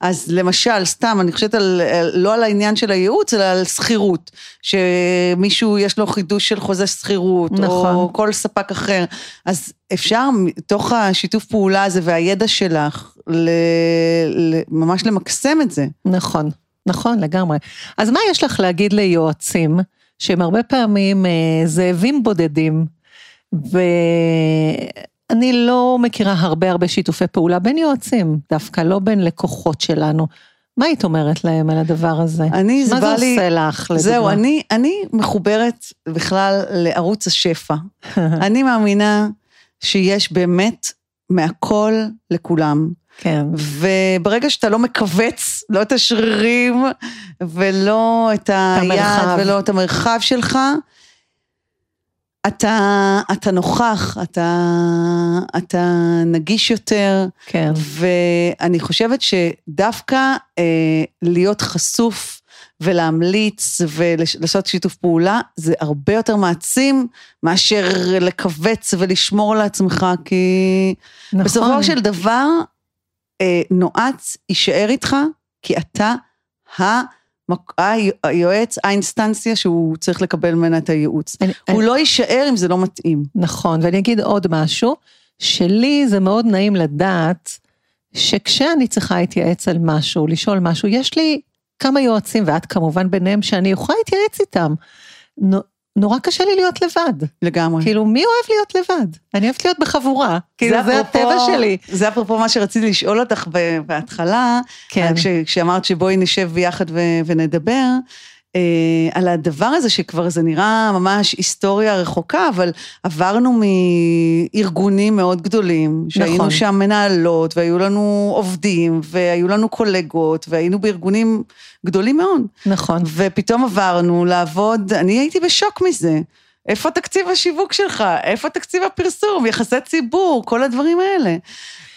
אז למשל, סתם, אני חושבת על, לא על העניין של הייעוץ, אלא על שכירות, שמישהו יש לו חידוש של חוזה שכירות, נכון. או כל ספק אחר, אז אפשר מתוך השיתוף פעולה הזה והידע שלך, ל, ל, ממש למקסם את זה. נכון, נכון, לגמרי. אז מה יש לך להגיד ליועצים, שהם הרבה פעמים אה, זאבים בודדים, ואני לא מכירה הרבה הרבה שיתופי פעולה בין יועצים, דווקא לא בין לקוחות שלנו. מה היית אומרת להם על הדבר הזה? אני, זה מה זה בא לי... עושה לך, לדוגמה? זהו, אני, אני מחוברת בכלל לערוץ השפע. אני מאמינה שיש באמת מהכל לכולם. כן, וברגע שאתה לא מכווץ, לא את השרירים ולא את היד המרחב. ולא את המרחב שלך, אתה, אתה נוכח, אתה, אתה נגיש יותר, כן, ואני חושבת שדווקא אה, להיות חשוף ולהמליץ ולעשות שיתוף פעולה, זה הרבה יותר מעצים מאשר לכווץ ולשמור לעצמך, כי נכון. בסופו של דבר, אה, נועץ יישאר איתך, כי אתה המק- היו- היועץ, האינסטנציה שהוא צריך לקבל ממנה את הייעוץ. אני- הוא לא יישאר אם זה לא מתאים. נכון, ואני אגיד עוד משהו, שלי זה מאוד נעים לדעת שכשאני צריכה להתייעץ על משהו, לשאול משהו, יש לי כמה יועצים, ואת כמובן ביניהם, שאני אוכל להתייעץ איתם. נו- נורא קשה לי להיות לבד. לגמרי. כאילו, מי אוהב להיות לבד? אני אוהבת להיות בחבורה. כאילו, זה אפרופו- הטבע שלי. זה אפרופו מה שרציתי לשאול אותך בהתחלה, כן. כש, כשאמרת שבואי נשב ביחד ו, ונדבר, אה, על הדבר הזה שכבר זה נראה ממש היסטוריה רחוקה, אבל עברנו מארגונים מאוד גדולים, שהיינו נכון. שם מנהלות, והיו לנו עובדים, והיו לנו קולגות, והיינו בארגונים גדולים מאוד. נכון. ופתאום עברנו לעבוד, אני הייתי בשוק מזה. איפה תקציב השיווק שלך? איפה תקציב הפרסום? יחסי ציבור? כל הדברים האלה.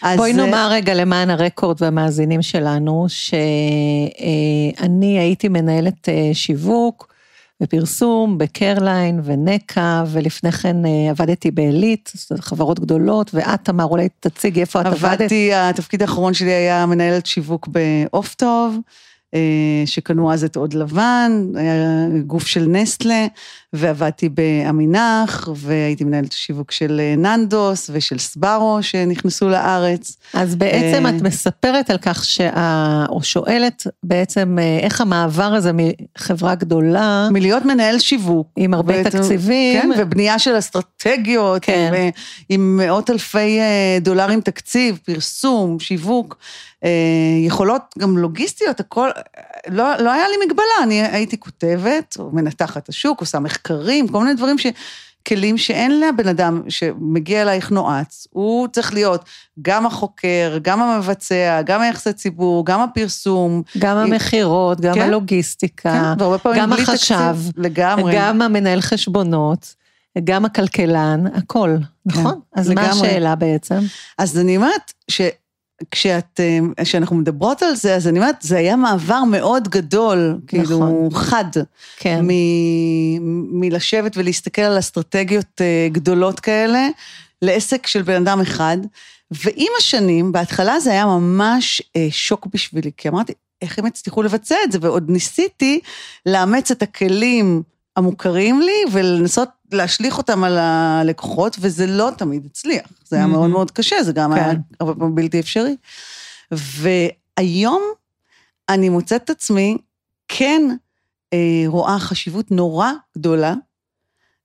אז, בואי אה, נאמר רגע למען הרקורד והמאזינים שלנו, שאני הייתי מנהלת אה, שיווק ופרסום בקרליין ונקע, ולפני כן אה, עבדתי בעילית, זאת חברות גדולות, ואת, תמר, אולי תציגי איפה את עבדת. עבדתי, התפקיד האחרון שלי היה מנהלת שיווק בעוף טוב, שקנו אז את עוד לבן, היה גוף של נסטלה, ועבדתי בעמינח, והייתי מנהלת שיווק של אה, ננדוס ושל סברו שנכנסו לארץ. אז בעצם אה, את מספרת על כך, שה... או שואלת בעצם אה, איך המעבר הזה מחברה גדולה, מלהיות מנהל שיווק. עם הרבה ואת- תקציבים, כן, ובנייה של אסטרטגיות, כן. עם, עם מאות אלפי דולרים תקציב, פרסום, שיווק, יכולות גם לוגיסטיות, הכל, לא, לא היה לי מגבלה, אני הייתי כותבת, או מנתחת השוק, עושה מחקרים, כל מיני דברים ש... כלים שאין לבן אדם שמגיע אלייך נועץ, הוא צריך להיות גם החוקר, גם המבצע, גם היחסי ציבור, גם הפרסום. גם המכירות, גם כן. הלוגיסטיקה, כן, גם החשב, לגמרי. גם המנהל חשבונות, גם הכלכלן, הכל, נכון? אז מה לגמרי. השאלה בעצם? אז אני אומרת, שכשאת, אה, כשאנחנו מדברות על זה, אז אני אומרת, זה היה מעבר מאוד גדול, כאילו, נכון. חד, כן, מ- מלשבת ולהסתכל על אסטרטגיות אה, גדולות כאלה, לעסק של בן אדם אחד. ועם השנים, בהתחלה זה היה ממש אה, שוק בשבילי, כי אמרתי, איך הם הצליחו לבצע את זה? ועוד ניסיתי לאמץ את הכלים המוכרים לי ולנסות להשליך אותם על הלקוחות, וזה לא תמיד הצליח. זה היה. מאוד מאוד קשה, זה גם היה כן. הרבה פעמים בלתי אפשרי. והיום אני מוצאת את עצמי כן אה, רואה חשיבות נורא גדולה,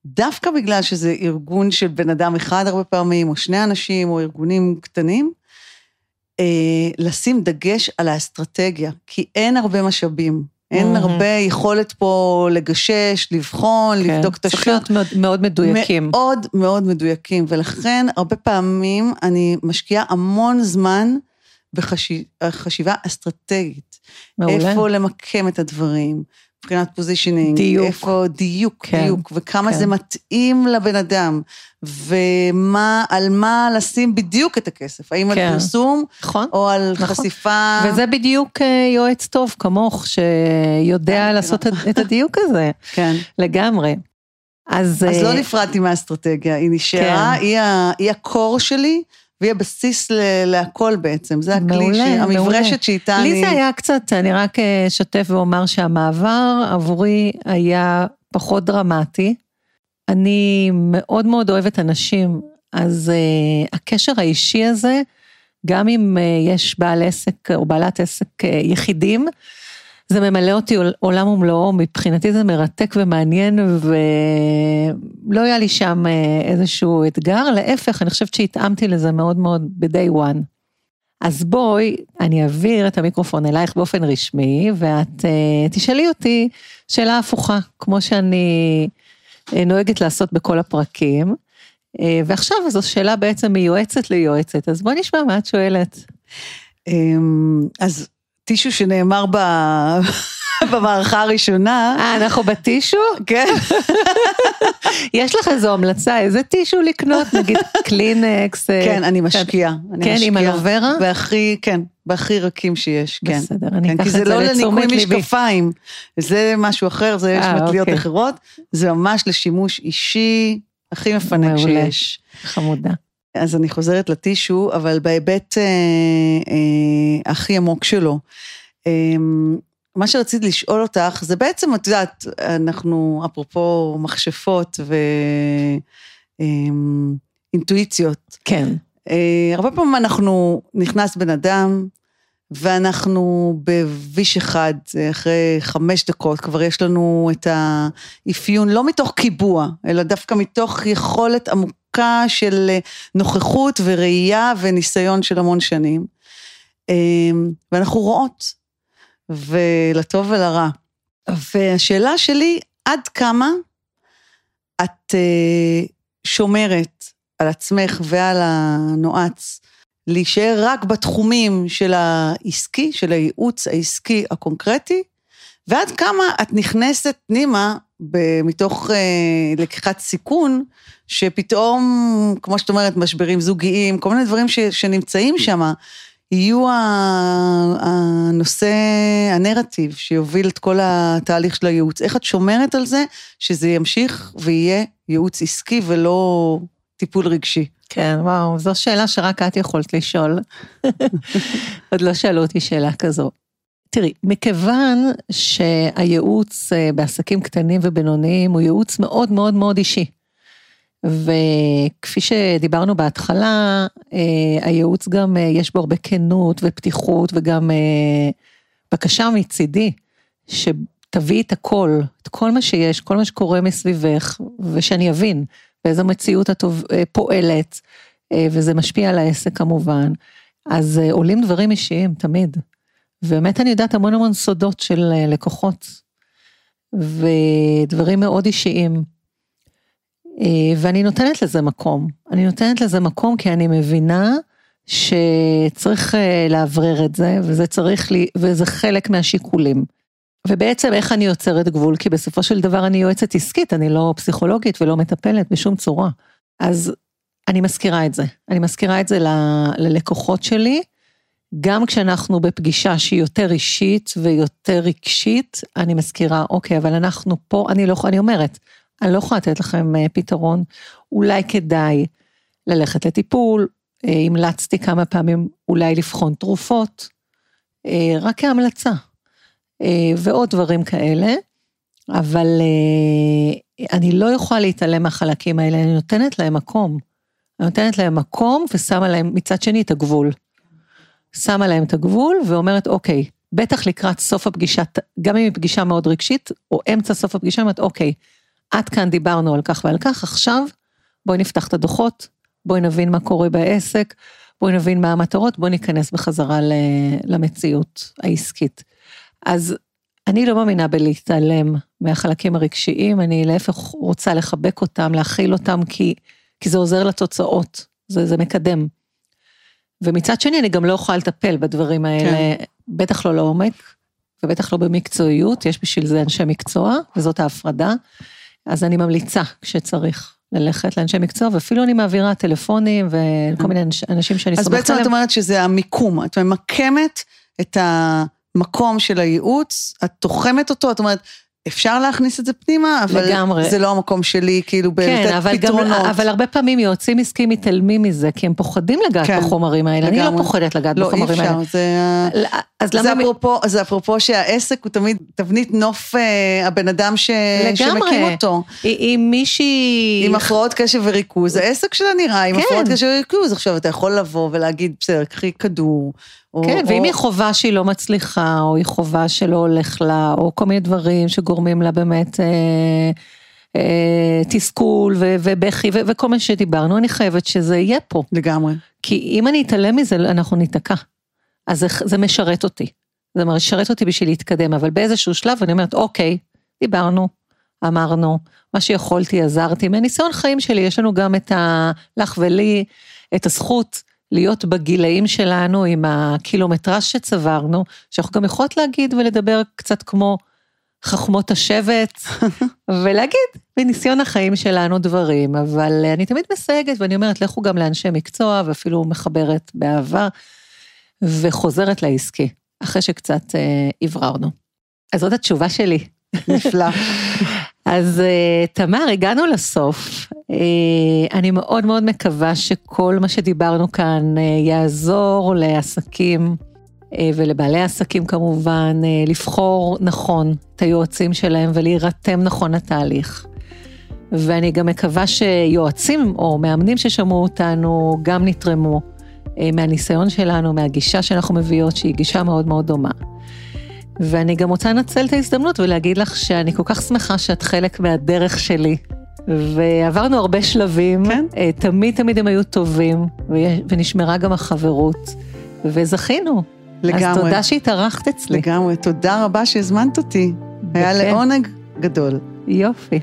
דווקא בגלל שזה ארגון של בן אדם אחד הרבה פעמים, או שני אנשים, או ארגונים קטנים, אה, לשים דגש על האסטרטגיה, כי אין הרבה משאבים. אין. הרבה יכולת פה לגשש, לבחון, כן. לבדוק את צריך השוק. להיות מאוד- מאוד מדויקים. מאוד מאוד מדויקים, ולכן הרבה פעמים אני משקיעה המון זמן בחשיבה אסטרטגית. מעולה. איפה למקם את הדברים, מבחינת פוזישנינג, דיוק. איפה דיוק, כן, דיוק, וכמה כן. זה מתאים לבן אדם, ומה, על מה לשים בדיוק את הכסף, האם כן. על פרסום נכון. או על נכון. חשיפה. וזה בדיוק אה, יועץ טוב כמוך, שיודע כן, לעשות את- את הדיוק הזה, כן. לגמרי. אז... אז אה, לא נפרדתי מהאסטרטגיה, היא נשארה, כן. היא היא הקור שלי, והיא הבסיס ל- להכל בעצם, זה הכלי, מעולה, ש- מעולה. המברשת שאיתה אני... לי זה היה קצת, אני רק אשתף ואומר שהמעבר עבורי היה פחות דרמטי. אני מאוד מאוד אוהבת אנשים, אז uh, הקשר האישי הזה, גם אם uh, יש בעל עסק או בעלת עסק uh, יחידים, זה ממלא אותי עול- עולם ומלואו, מבחינתי זה מרתק ומעניין, ולא היה לי שם uh, איזשהו אתגר, להפך, אני חושבת שהתאמתי לזה מאוד מאוד ב-day one. אז בואי, אני אעביר את המיקרופון אלייך באופן רשמי, ואת uh, תשאלי אותי שאלה הפוכה, כמו שאני uh, נוהגת לעשות בכל הפרקים. Uh, ועכשיו זו שאלה בעצם מיועצת ליועצת, אז בואי נשמע מה את שואלת. אמ, אז טישו שנאמר ב... במערכה הראשונה, אה, אנחנו בטישו? כן, יש לך איזו המלצה, איזה טישו לקנות? נגיד קלינקס? אה, כן, אני משקיעה. אני כן, עם משקיעה. אלוברה? והכי, כן, והכי רכים שיש, כן. בסדר, אני כן, אקח כי את זה זה לא לניקוי לתשומת ליבי. משקפיים, זה משהו אחר, זה יש אה, מטליות אוקיי. אחרות, זה ממש לשימוש אישי הכי מפנק. שיש. חמודה. אז אני חוזרת לטישו, אבל בהיבט אה, אה, הכי עמוק שלו. אה, מה שרציתי לשאול אותך, זה בעצם, את יודעת, אנחנו, אפרופו מכשפות ואינטואיציות, כן. אה, הרבה פעמים אנחנו, נכנס בן אדם, ואנחנו בוויש אחד, אה, אחרי חמש דקות, כבר יש לנו את האפיון, לא מתוך קיבוע, אלא דווקא מתוך יכולת עמוקה של אה, נוכחות וראייה וניסיון של המון שנים. אה, ואנחנו רואות, ולטוב ולרע. והשאלה שלי, עד כמה את uh, שומרת על עצמך ועל הנועץ להישאר רק בתחומים של העסקי, של הייעוץ העסקי הקונקרטי, ועד כמה את נכנסת פנימה מתוך uh, לקיחת סיכון, שפתאום, כמו שאת אומרת, משברים זוגיים, כל מיני דברים ש, שנמצאים שם, יהיו הנושא, הנרטיב שיוביל את כל התהליך של הייעוץ. איך את שומרת על זה שזה ימשיך ויהיה ייעוץ עסקי ולא טיפול רגשי? כן, וואו, זו שאלה שרק את יכולת לשאול. עוד לא שאלו אותי שאלה כזו. תראי, מכיוון שהייעוץ אה, בעסקים קטנים ובינוניים הוא ייעוץ מאוד מאוד מאוד אישי. וכפי שדיברנו בהתחלה, אה, הייעוץ גם, אה, יש בו הרבה כנות ופתיחות וגם בקשה מצידי, שתביאי את הכל, את כל מה שיש, כל מה שקורה מסביבך, ושאני אבין באיזו מציאות את פועלת, וזה משפיע על העסק כמובן. אז עולים דברים אישיים, תמיד. ובאמת אני יודעת המון המון סודות של אה, לקוחות, ודברים מאוד אישיים. אה, ואני נותנת לזה מקום. אני נותנת לזה מקום כי אני מבינה שצריך אה, לאוורר את זה, וזה צריך לי, וזה חלק מהשיקולים. ובעצם איך אני יוצרת גבול? כי בסופו של דבר אני יועצת עסקית, אני לא פסיכולוגית ולא מטפלת בשום צורה. אז אני מזכירה את זה. אני מזכירה את זה ל, ללקוחות שלי, גם כשאנחנו בפגישה שהיא יותר אישית ויותר רגשית, אני מזכירה, אוקיי, אבל אנחנו פה, אני לא, אני אומרת, אני לא יכולה לתת לכם אה, פתרון, אולי כדאי ללכת לטיפול, אה, המלצתי כמה פעמים אולי לבחון תרופות, אה, רק כהמלצה, ועוד דברים כאלה, אבל אני לא יכולה להתעלם מהחלקים האלה, אני נותנת להם מקום. אני נותנת להם מקום ושמה להם מצד שני את הגבול. שמה להם את הגבול ואומרת, אוקיי, בטח לקראת סוף הפגישה, גם אם היא פגישה מאוד רגשית, או אמצע סוף הפגישה, אומרת, אוקיי, עד כאן דיברנו על כך ועל כך, עכשיו בואי נפתח את הדוחות, בואי נבין מה קורה בעסק, בואי נבין מה המטרות, בואי ניכנס בחזרה למציאות העסקית. אז אני לא מאמינה בלהתעלם מהחלקים הרגשיים, אני להפך רוצה לחבק אותם, להכיל אותם, כי, כי זה עוזר לתוצאות, זה, זה מקדם. ומצד שני, אני גם לא יכולה לטפל בדברים האלה, כן. בטח לא לעומק, ובטח לא במקצועיות, יש בשביל זה אנשי מקצוע, וזאת ההפרדה. אז אני ממליצה כשצריך. ללכת לאנשי מקצוע, ואפילו אני מעבירה טלפונים וכל מיני אנשים שאני סומכת עליהם. אז בעצם את אומרת שזה המיקום, את ממקמת את המקום של הייעוץ, את תוחמת אותו, את אומרת, אפשר להכניס את זה פנימה, אבל לגמרי. זה לא המקום שלי, כאילו, כן, בלתת אבל פתרונות. גם, אבל הרבה פעמים יועצים עסקיים מתעלמים מזה, כי הם פוחדים לגעת כן, בחומרים האלה. לגמרי. אני לא פוחדת לגעת לא, בחומרים האלה. לא, אי אפשר, זה... אז זה, למה... אפרופו, זה אפרופו שהעסק הוא תמיד תבנית נוף אה, הבן אדם ש... שמקים אותו. אם מישהי... עם הפרעות קשב וריכוז, העסק שלה נראה עם כן. הפרעות קשב וריכוז. עכשיו, אתה יכול לבוא ולהגיד, בסדר, קחי כדור. או, כן, או... ואם היא חובה שהיא לא מצליחה, או היא חובה שלא הולך לה, או כל מיני דברים שגורמים לה באמת אה, אה, תסכול ו- ובכי ו- וכל מה שדיברנו, אני חייבת שזה יהיה פה. לגמרי. כי אם אני אתעלם מזה, אנחנו ניתקע. אז זה, זה משרת אותי. זה משרת אותי בשביל להתקדם, אבל באיזשהו שלב אני אומרת, אוקיי, דיברנו, אמרנו, מה שיכולתי, עזרתי. מהניסיון חיים שלי, יש לנו גם את ה... לך ולי, את הזכות להיות בגילאים שלנו עם הקילומטרז שצברנו, שאנחנו גם יכולות להגיד ולדבר קצת כמו חכמות השבט, ולהגיד בניסיון החיים שלנו דברים, אבל אני תמיד מסייגת ואני אומרת, לכו גם לאנשי מקצוע, ואפילו מחברת באהבה, וחוזרת לעסקי, אחרי שקצת אה, הבררנו. אז זאת התשובה שלי. נפלא. אז אה, תמר, הגענו לסוף. אה, אני מאוד מאוד מקווה שכל מה שדיברנו כאן אה, יעזור לעסקים ולבעלי עסקים כמובן, לבחור נכון את היועצים שלהם ולהירתם נכון לתהליך. ואני גם מקווה שיועצים או מאמנים ששמעו אותנו גם נתרמו מהניסיון שלנו, מהגישה שאנחנו מביאות, שהיא גישה מאוד מאוד דומה. ואני גם רוצה לנצל את ההזדמנות ולהגיד לך שאני כל כך שמחה שאת חלק מהדרך שלי. ועברנו הרבה שלבים, כן? אה, תמיד תמיד הם היו טובים, ונשמרה גם החברות, וזכינו. לגמרי. אז תודה שהתארחת אצלי. לגמרי, תודה רבה שהזמנת אותי. היה בכיף. לעונג גדול. יופי.